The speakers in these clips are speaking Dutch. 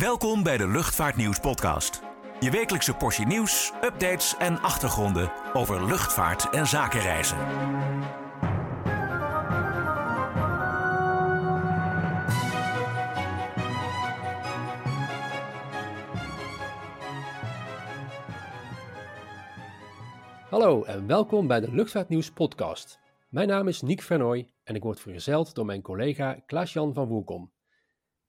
Welkom bij de Luchtvaartnieuws podcast. Je wekelijkse portie nieuws, updates en achtergronden over luchtvaart en zakenreizen. Hallo en welkom bij de Luchtvaartnieuws podcast. Mijn naam is Niek Vernooy en ik word vergezeld door mijn collega Klaas-Jan van Woelkom.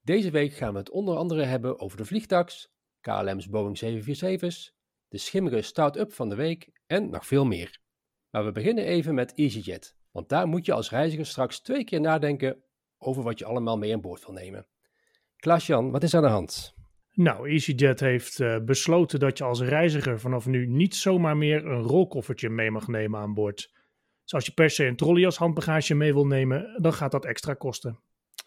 Deze week gaan we het onder andere hebben over de vliegtax, KLM's Boeing 747's, de schimmige start-up van de week en nog veel meer. Maar we beginnen even met EasyJet, want daar moet je als reiziger straks twee keer nadenken over wat je allemaal mee aan boord wil nemen. Klaas-Jan, wat is aan de hand? Nou, EasyJet heeft uh, besloten dat je als reiziger vanaf nu niet zomaar meer een rolkoffertje mee mag nemen aan boord. Dus als je per se een trolley als handbagage mee wil nemen, dan gaat dat extra kosten.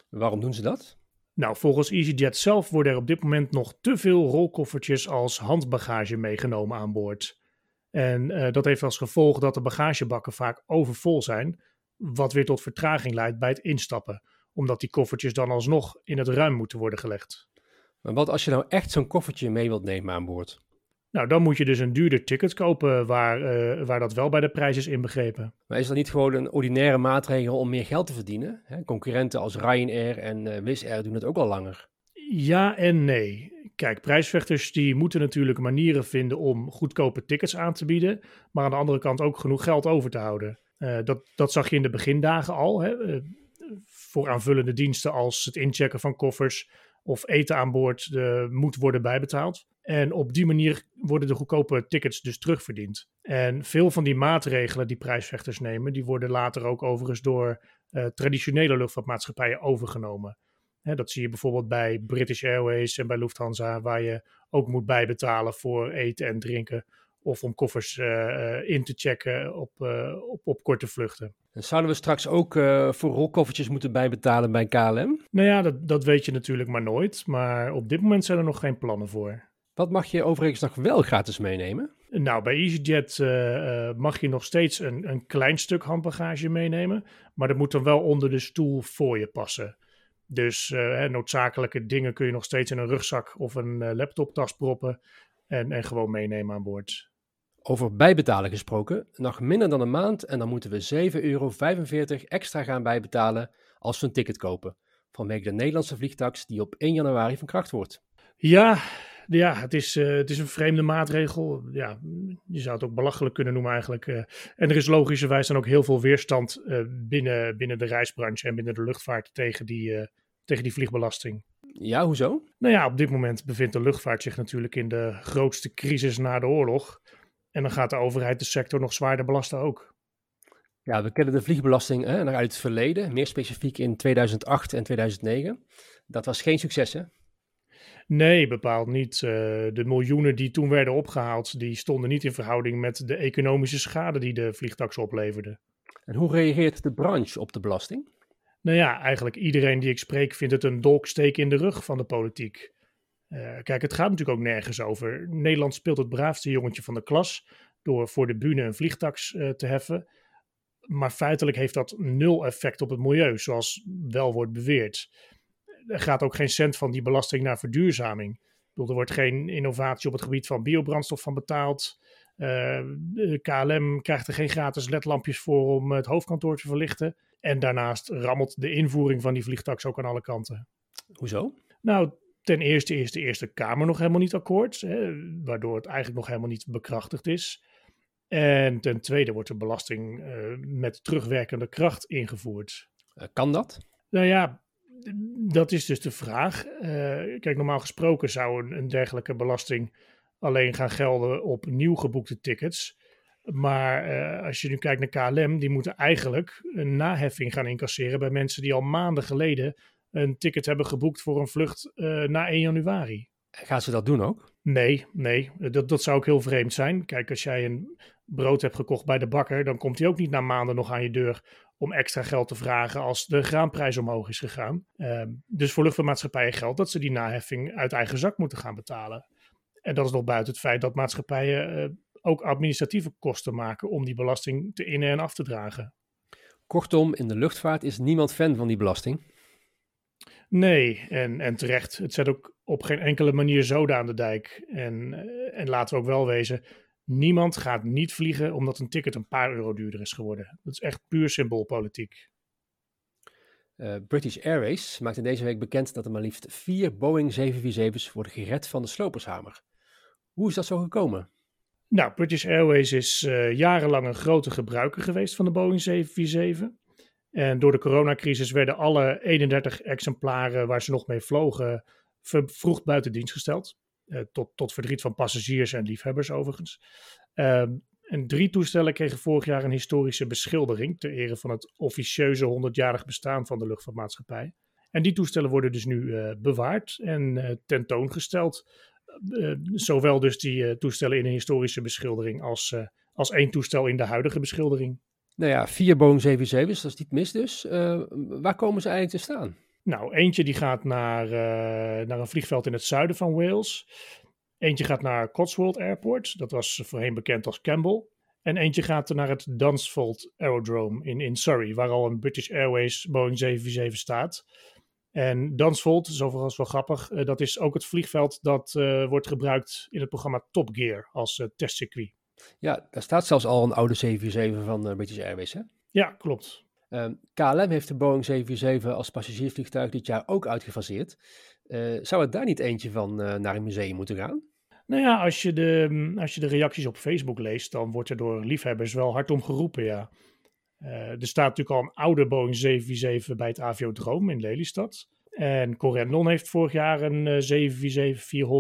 Waarom doen ze dat? Nou, volgens EasyJet zelf worden er op dit moment nog te veel rolkoffertjes als handbagage meegenomen aan boord. En uh, dat heeft als gevolg dat de bagagebakken vaak overvol zijn, wat weer tot vertraging leidt bij het instappen, omdat die koffertjes dan alsnog in het ruim moeten worden gelegd. Maar wat als je nou echt zo'n koffertje mee wilt nemen aan boord? Nou, dan moet je dus een duurder ticket kopen waar, uh, waar dat wel bij de prijs is inbegrepen. Maar is dat niet gewoon een ordinaire maatregel om meer geld te verdienen? Hè? Concurrenten als Ryanair en uh, Wizz Air doen het ook al langer. Ja en nee. Kijk, prijsvechters die moeten natuurlijk manieren vinden om goedkope tickets aan te bieden, maar aan de andere kant ook genoeg geld over te houden. Uh, dat, dat zag je in de begindagen al, hè? voor aanvullende diensten als het inchecken van koffers of eten aan boord moet worden bijbetaald. En op die manier worden de goedkope tickets dus terugverdiend. En veel van die maatregelen die prijsvechters nemen, die worden later ook overigens door uh, traditionele luchtvaartmaatschappijen overgenomen. Dat zie je bijvoorbeeld bij British Airways en bij Lufthansa, waar je ook moet bijbetalen voor eten en drinken. Of om koffers uh, in te checken op, uh, op, op korte vluchten. En zouden we straks ook uh, voor rolkoffertjes moeten bijbetalen bij KLM? Nou ja, dat, dat weet je natuurlijk maar nooit. Maar op dit moment zijn er nog geen plannen voor. Wat mag je overigens nog wel gratis meenemen? Nou, bij EasyJet uh, uh, mag je nog steeds een, een klein stuk handbagage meenemen. Maar dat moet dan wel onder de stoel voor je passen. Dus uh, noodzakelijke dingen kun je nog steeds in een rugzak of een laptoptas proppen. En, en gewoon meenemen aan boord. Over bijbetalen gesproken, nog minder dan een maand en dan moeten we 7,45 euro extra gaan bijbetalen als we een ticket kopen. Vanwege de Nederlandse vliegtax die op 1 januari van kracht wordt. Ja, ja, het is, uh, het is een vreemde maatregel. Ja, je zou het ook belachelijk kunnen noemen eigenlijk. Uh, en er is logischerwijs dan ook heel veel weerstand uh, binnen, binnen de reisbranche en binnen de luchtvaart tegen die, tegen die vliegbelasting. Ja, hoezo? Nou ja, op dit moment bevindt de luchtvaart zich natuurlijk in de grootste crisis na de oorlog. En dan gaat de overheid de sector nog zwaarder belasten ook. Ja, we kennen de vliegbelasting hè, uit het verleden, meer specifiek in 2008 en 2009. Dat was geen succes, hè? Nee, bepaald niet. Uh, de miljoenen die toen werden opgehaald, die stonden niet in verhouding met de economische schade die de vliegtax opleverde. En hoe reageert de branche op de belasting? Nou ja, eigenlijk iedereen die ik spreek vindt het een dolksteek in de rug van de politiek. Uh, kijk, het gaat natuurlijk ook nergens over. Nederland speelt het braafste jongetje van de klas door voor de bühne een vliegtax uh, te heffen. Maar feitelijk heeft dat nul effect op het milieu, zoals wel wordt beweerd er gaat ook geen cent van die belasting naar verduurzaming. Ik bedoel, er wordt geen innovatie op het gebied van biobrandstof van betaald. Uh, KLM krijgt er geen gratis ledlampjes voor om het hoofdkantoor te verlichten. En daarnaast rammelt de invoering van die vliegtax ook aan alle kanten. Hoezo? Nou, ten eerste is de Eerste Kamer nog helemaal niet akkoord, hè, waardoor het eigenlijk nog helemaal niet bekrachtigd is. En ten tweede wordt de belasting uh, met terugwerkende kracht ingevoerd. Uh, kan dat? Nou ja, dat is dus de vraag. Uh, kijk, normaal gesproken zou een, een, dergelijke belasting alleen gaan gelden op nieuw geboekte tickets. Maar uh, als je nu kijkt naar KLM, die moeten eigenlijk een naheffing gaan incasseren bij mensen die al maanden geleden een ticket hebben geboekt voor een vlucht uh, na 1 januari. Gaan ze dat doen ook? Nee, nee. Dat, dat zou ook heel vreemd zijn. Kijk, als jij een brood hebt gekocht bij de bakker, dan komt hij ook niet na maanden nog aan je deur om extra geld te vragen als de graanprijs omhoog is gegaan. Uh, dus voor luchtvaartmaatschappijen geldt dat ze die naheffing uit eigen zak moeten gaan betalen. En dat is nog buiten het feit dat maatschappijen uh, ook administratieve kosten maken om die belasting te innen en af te dragen. Kortom, in de luchtvaart is niemand fan van die belasting. Nee, en, en terecht. Het zet ook op geen enkele manier zoden aan de dijk. En, eh, en laten we ook wel wezen, niemand gaat niet vliegen omdat een ticket een paar euro duurder is geworden. Dat is echt puur symboolpolitiek. Uh, British Airways maakte deze week bekend dat er maar liefst vier Boeing 747's worden gered van de slopershamer. Hoe is dat zo gekomen? Nou, British Airways is uh, jarenlang een grote gebruiker geweest van de Boeing 747. En door de coronacrisis werden alle 31 exemplaren waar ze nog mee vlogen vervroegd buiten dienst gesteld. Uh, tot, tot verdriet van passagiers en liefhebbers overigens. Uh, en drie toestellen kregen vorig jaar een historische beschildering ter ere van het officieuze 100-jarig bestaan van de luchtvaartmaatschappij. En die toestellen worden dus nu uh, bewaard en uh, tentoongesteld. Zowel dus die toestellen in een historische beschildering als, als één toestel in de huidige beschildering. Nou ja, vier Boeing 77's, dat is niet mis dus. waar komen ze eigenlijk te staan? Nou, eentje die gaat naar, naar een vliegveld in het zuiden van Wales. Eentje gaat naar Cotswold Airport, dat was voorheen bekend als Campbell. En eentje gaat naar het Dunsfold Aerodrome in, in Surrey, waar al een British Airways Boeing 747 staat. En Dunsfold, is overigens wel grappig, uh, dat is ook het vliegveld dat uh, wordt gebruikt in het programma Top Gear als testcircuit. Ja, daar staat zelfs al een oude 747 van British Airways, hè? Ja, klopt. KLM heeft de Boeing 747 als passagiersvliegtuig dit jaar ook uitgefaseerd. zou het daar niet eentje van naar een museum moeten gaan? Nou ja, als je, de, mm, als je de reacties op Facebook leest, dan wordt er door liefhebbers wel hard om geroepen, ja. Uh, er staat natuurlijk al een oude Boeing 747 bij het Aviodroom in Lelystad. En Corendon heeft vorig jaar een uh,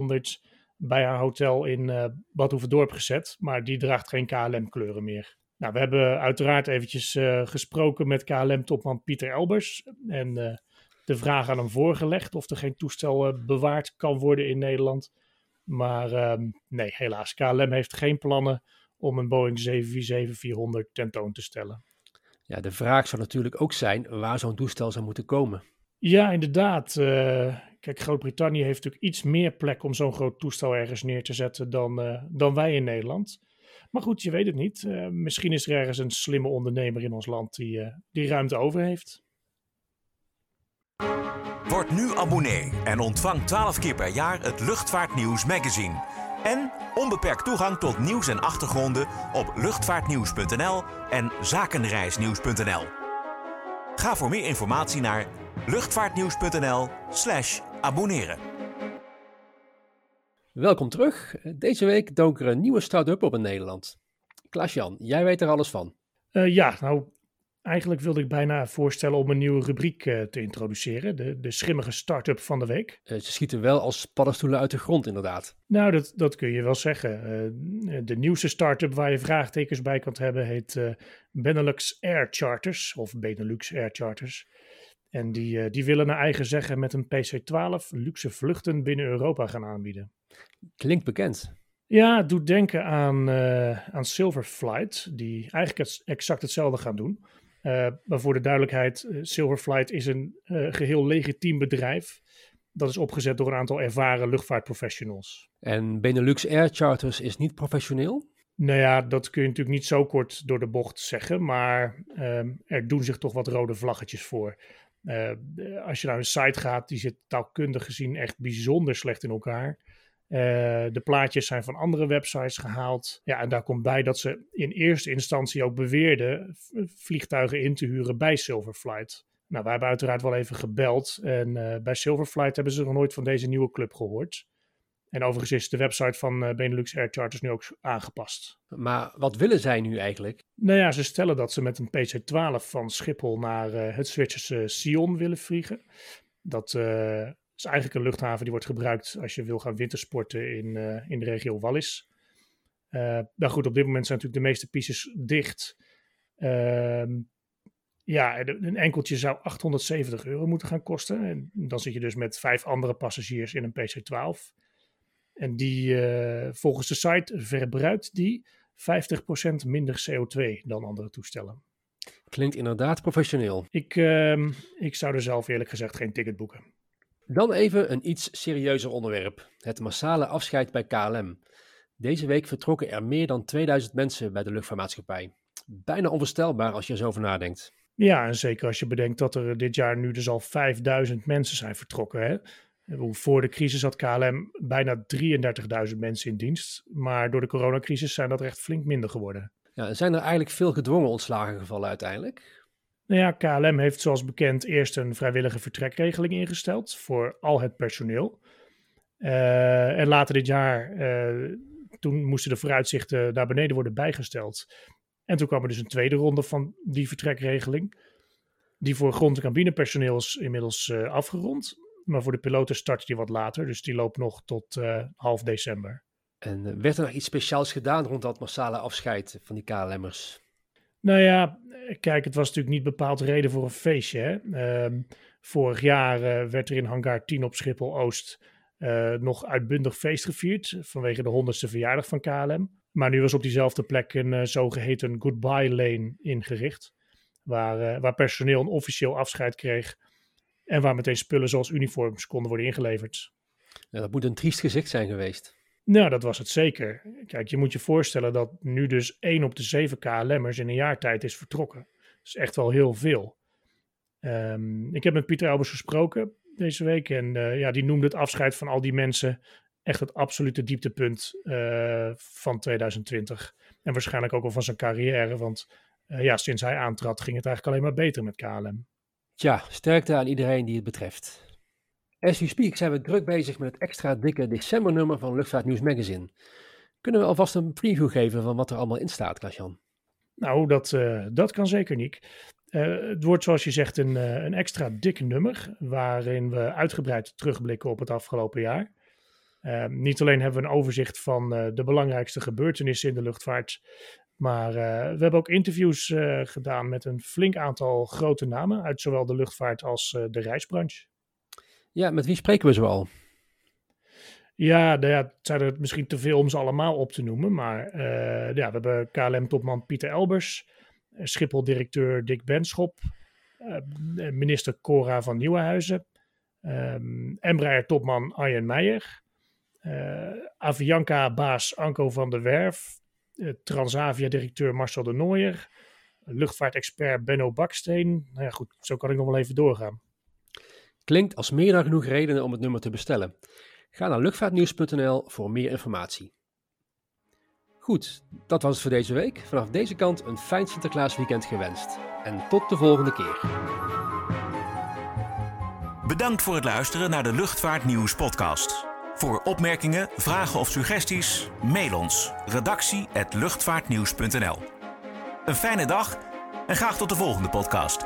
747-400 bij haar hotel in uh, Bad gezet. Maar die draagt geen KLM-kleuren meer. Nou, we hebben uiteraard eventjes uh, gesproken met KLM-topman Pieter Elbers. En de vraag aan hem voorgelegd of er geen toestel bewaard kan worden in Nederland. Maar um, nee, helaas. KLM heeft geen plannen om een Boeing 747-400 tentoon te stellen. Ja, de vraag zou natuurlijk ook zijn waar zo'n toestel zou moeten komen. Ja, inderdaad. Kijk, Groot-Brittannië heeft natuurlijk iets meer plek om zo'n groot toestel ergens neer te zetten dan, dan wij in Nederland. Maar goed, je weet het niet. Uh, misschien is er ergens een slimme ondernemer in ons land die, die ruimte over heeft. Word nu abonnee en ontvang 12 keer per jaar het Luchtvaartnieuws magazine. En onbeperkt toegang tot nieuws en achtergronden op luchtvaartnieuws.nl en zakenreisnieuws.nl. Ga voor meer informatie naar luchtvaartnieuws.nl/slash abonneren. Welkom terug. Deze week dook er een nieuwe start-up op in Nederland. Klaas-Jan, jij weet er alles van. Uh, ja, nou, Eigenlijk wilde ik bijna voorstellen om een nieuwe rubriek uh, te introduceren. De, de schimmige start-up van de week. Uh, ze schieten wel als paddenstoelen uit de grond, inderdaad. Nou, dat, dat kun je wel zeggen. De nieuwste start-up waar je vraagtekens bij kan hebben heet Benelux Air Charters. Of Benelux Air Charters. En die, die willen naar eigen zeggen met een PC-12 luxe vluchten binnen Europa gaan aanbieden. Klinkt bekend. Ja, het doet denken aan, aan Silverflight, die eigenlijk exact hetzelfde gaan doen. Uh, maar voor de duidelijkheid, uh, Silverflight is een uh, geheel legitiem bedrijf. Dat is opgezet door een aantal ervaren luchtvaartprofessionals. En Benelux Air Charters is niet professioneel? Nou ja, dat kun je natuurlijk niet zo kort door de bocht zeggen, maar ehm, er doen zich toch wat rode vlaggetjes voor. Als je naar een site gaat, die zit taalkundig gezien echt bijzonder slecht in elkaar. Uh, de plaatjes zijn van andere websites gehaald. Ja, en daar komt bij dat ze in eerste instantie ook beweerden vliegtuigen in te huren bij Silverflight. Nou, wij hebben uiteraard wel even gebeld. En uh, bij Silverflight hebben ze nog nooit van deze nieuwe club gehoord. En overigens is de website van uh, Benelux Air Charters nu ook aangepast. Maar wat willen zij nu eigenlijk? Nou ja, ze stellen dat ze met een PC-12 van Schiphol naar het Zwitserse Sion willen vliegen. Dat is eigenlijk een luchthaven die wordt gebruikt als je wil gaan wintersporten in, uh, in de regio Wallis. Nou goed, op dit moment zijn natuurlijk de meeste pistes dicht. Uh, ja, een enkeltje zou 870 euro moeten gaan kosten. En dan zit je dus met vijf andere passagiers in een PC-12. En die, uh, volgens de site, verbruikt die 50% minder CO2 dan andere toestellen. Klinkt inderdaad professioneel. Ik, ehm, ik zou er zelf eerlijk gezegd geen ticket boeken. Dan even een iets serieuzer onderwerp: het massale afscheid bij KLM. Deze week vertrokken er meer dan 2000 mensen bij de luchtvaartmaatschappij. Bijna onvoorstelbaar als je er zo over nadenkt. Ja, en zeker als je bedenkt dat er dit jaar nu dus al 5000 mensen zijn vertrokken. Hè? Voor de crisis had KLM bijna 33.000 mensen in dienst. Maar door de coronacrisis zijn dat echt flink minder geworden. Ja, zijn er eigenlijk veel gedwongen ontslagen gevallen uiteindelijk? Nou ja, KLM heeft zoals bekend eerst een vrijwillige vertrekregeling ingesteld voor al het personeel. Uh, en later dit jaar, uh, toen moesten de vooruitzichten naar beneden worden bijgesteld. En toen kwam er dus een tweede ronde van die vertrekregeling. Die voor grond- en cabinepersoneel is inmiddels uh, afgerond. Maar voor de piloten start die wat later, dus die loopt nog tot half december. En werd er nog iets speciaals gedaan rond dat massale afscheid van die KLM'ers? Nou ja, kijk, het was natuurlijk niet bepaald reden voor een feestje. Hè? Uh, vorig jaar uh, werd er in hangar 10 op Schiphol-Oost uh, nog uitbundig feest gevierd vanwege de honderdste verjaardag van KLM. Maar nu was op diezelfde plek een zogeheten goodbye lane ingericht, waar, waar personeel een officieel afscheid kreeg en waar meteen spullen zoals uniforms konden worden ingeleverd. Ja, dat moet een triest gezicht zijn geweest. Nou, dat was het zeker. Kijk, je moet je voorstellen dat nu dus één op de zeven KLM'ers in een jaar tijd is vertrokken. Dat is echt wel heel veel. Um, ik heb met Pieter Elbers gesproken deze week en uh, ja, die noemde het afscheid van al die mensen echt het absolute dieptepunt uh, van 2020. En waarschijnlijk ook wel van zijn carrière, want uh, ja, sinds hij aantrad ging het eigenlijk alleen maar beter met KLM. Tja, sterkte aan iedereen die het betreft. As we speak zijn we druk bezig met het extra dikke decembernummer van Luchtvaartnieuws Magazine. Kunnen we alvast een preview geven van wat er allemaal in staat, Klaas-Jan? Nou, dat, uh, dat kan zeker, Nick. Uh, het wordt zoals je zegt een, uh, een extra dik nummer, waarin we uitgebreid terugblikken op het afgelopen jaar. niet alleen hebben we een overzicht van de belangrijkste gebeurtenissen in de luchtvaart, maar we hebben ook interviews gedaan met een flink aantal grote namen uit zowel de luchtvaart als de reisbranche. Ja, met wie spreken we zoal? Ja, nou ja, het zijn er misschien te veel om ze allemaal op te noemen. Maar ja, we hebben KLM-topman Pieter Elbers, Schiphol-directeur Dick Benschop, minister Cora van Nieuwenhuizen, um, Embraer-topman Arjen Meijer, Avianca-baas Anko van der Werf, Transavia-directeur Marcel de Nooijer, luchtvaartexpert Benno Baksteen. Nou ja, goed, zo kan ik nog wel even doorgaan. Klinkt als meer dan genoeg redenen om het nummer te bestellen. Ga naar luchtvaartnieuws.nl voor meer informatie. Goed, dat was het voor deze week. Vanaf deze kant een fijn Sinterklaasweekend gewenst. En tot de volgende keer. Bedankt voor het luisteren naar de Luchtvaartnieuws podcast. Voor opmerkingen, vragen of suggesties, mail ons redactie@luchtvaartnieuws.nl. Een fijne dag en graag tot de volgende podcast.